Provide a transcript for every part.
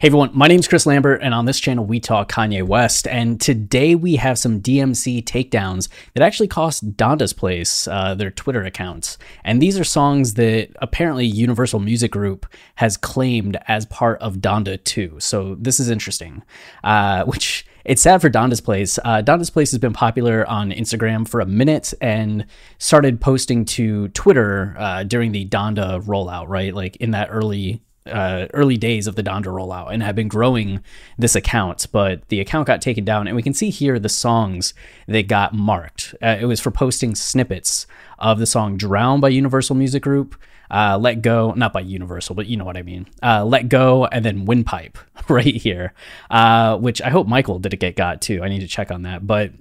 Hey everyone, my name is Chris Lambert, and on this channel we talk Kanye West. And today we have some DMC takedowns that actually cost Donda's Place uh, their Twitter accounts. And these are songs that apparently Universal Music Group has claimed as part of Donda 2. So this is interesting, uh, which it's sad for Donda's Place. Uh, Donda's Place has been popular on Instagram for a minute and started posting to Twitter uh, during the Donda rollout, right? Like in that early uh, early days of the Donda rollout and have been growing this account, but the account got taken down. And we can see here the songs that got marked. Uh, it was for posting snippets of the song Drown by Universal Music Group, uh, Let Go, not by Universal, but you know what I mean. Uh, Let Go, and then Windpipe right here, uh, which I hope Michael did it get got too. I need to check on that. But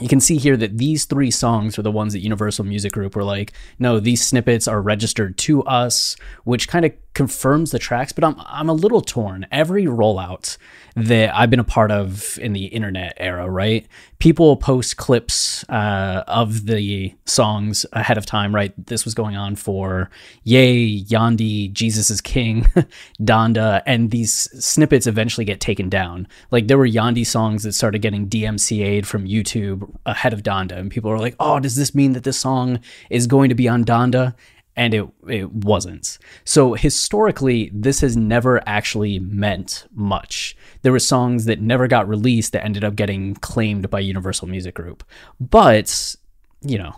you can see here that these three songs are the ones that Universal Music Group were like, no, these snippets are registered to us, which kind of confirms the tracks, but I'm I'm a little torn. Every rollout that I've been a part of in the internet era, right? People post clips uh, of the songs ahead of time, right? This was going on for Ye, Yandi, Jesus is King, Donda, and these snippets eventually get taken down. Like there were Yandi songs that started getting DMCA'd from YouTube ahead of Donda, and people are like, "Oh, does this mean that this song is going to be on Donda?" And it it wasn't. So historically, this has never actually meant much. There were songs that never got released that ended up getting claimed by Universal Music Group. But, you know,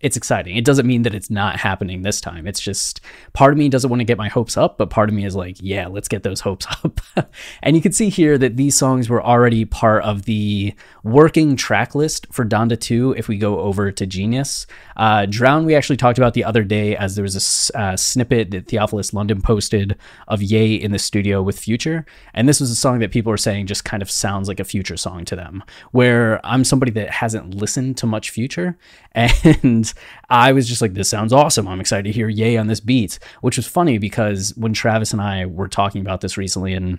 it's exciting. It doesn't mean that it's not happening this time. It's just part of me doesn't want to get my hopes up, but part of me is like, yeah, let's get those hopes up. and you can see here that these songs were already part of the working track list for Donda 2 if we go over to Genius. Uh, Drown, we actually talked about the other day as there was a uh, snippet that Theophilus London posted of Ye in the studio with Future. And this was a song that people were saying just kind of sounds like a Future song to them, where I'm somebody that hasn't listened to much Future. And I was just like, this sounds awesome. I'm excited to hear Ye on this beat, which was funny because when Travis and I were talking about this recently and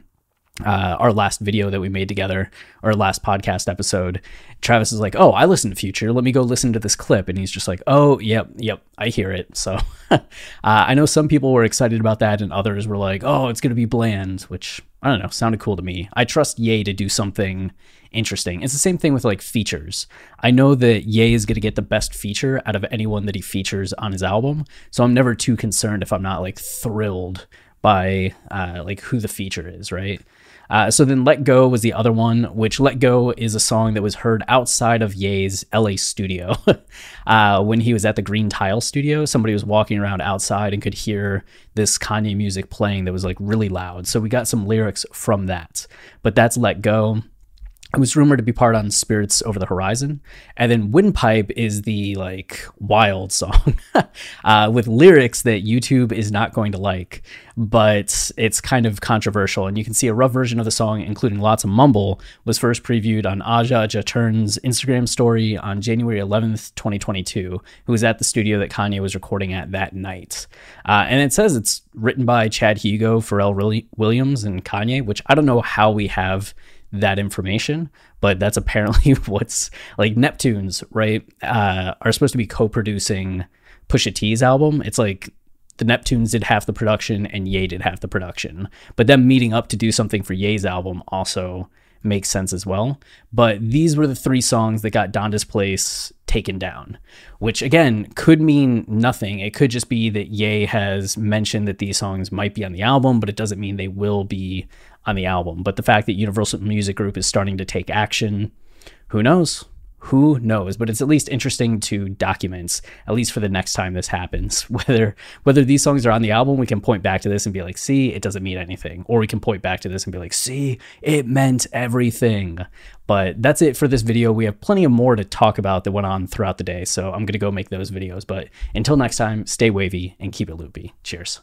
uh, our last video that we made together, our last podcast episode, Travis is like, "Oh, I listen to Future. Let me go listen to this clip." And he's just like, "Oh, yep, yep, I hear it." So uh, I know some people were excited about that, and others were like, "Oh, it's gonna be bland," which I don't know, sounded cool to me. I trust Ye to do something interesting. It's the same thing with like features. I know that Ye is gonna get the best feature out of anyone that he features on his album, so I'm never too concerned if I'm not like thrilled by uh, like who the feature is, right? Uh, so then Let Go was the other one, which Let Go is a song that was heard outside of Ye's LA studio. uh, when he was at the Green Tile studio, somebody was walking around outside and could hear this Kanye music playing that was like really loud. So we got some lyrics from that. But that's Let Go it was rumored to be part on Spirits Over the Horizon. And then Windpipe is the like wild song uh, with lyrics that YouTube is not going to like, but it's kind of controversial. And you can see a rough version of the song, including lots of mumble, was first previewed on Aja Jaturn's Instagram story on January 11th, 2022, who was at the studio that Kanye was recording at that night. Uh, and it says it's written by Chad Hugo, Pharrell Williams, and Kanye, which I don't know how we have that information, but that's apparently what's like Neptunes, right? Uh, are supposed to be co-producing Pusha T's album. It's like the Neptunes did half the production and Ye did half the production, but them meeting up to do something for Ye's album also makes sense as well. But these were the three songs that got Donda's Place taken down, which again could mean nothing. It could just be that Ye has mentioned that these songs might be on the album, but it doesn't mean they will be on the album. But the fact that Universal Music Group is starting to take action, who knows? Who knows? But it's at least interesting to document at least for the next time this happens whether whether these songs are on the album we can point back to this and be like see it doesn't mean anything. Or we can point back to this and be like see it meant everything. But that's it for this video. We have plenty of more to talk about that went on throughout the day so i'm going to go make those videos. But until next time stay wavy and keep it loopy. Cheers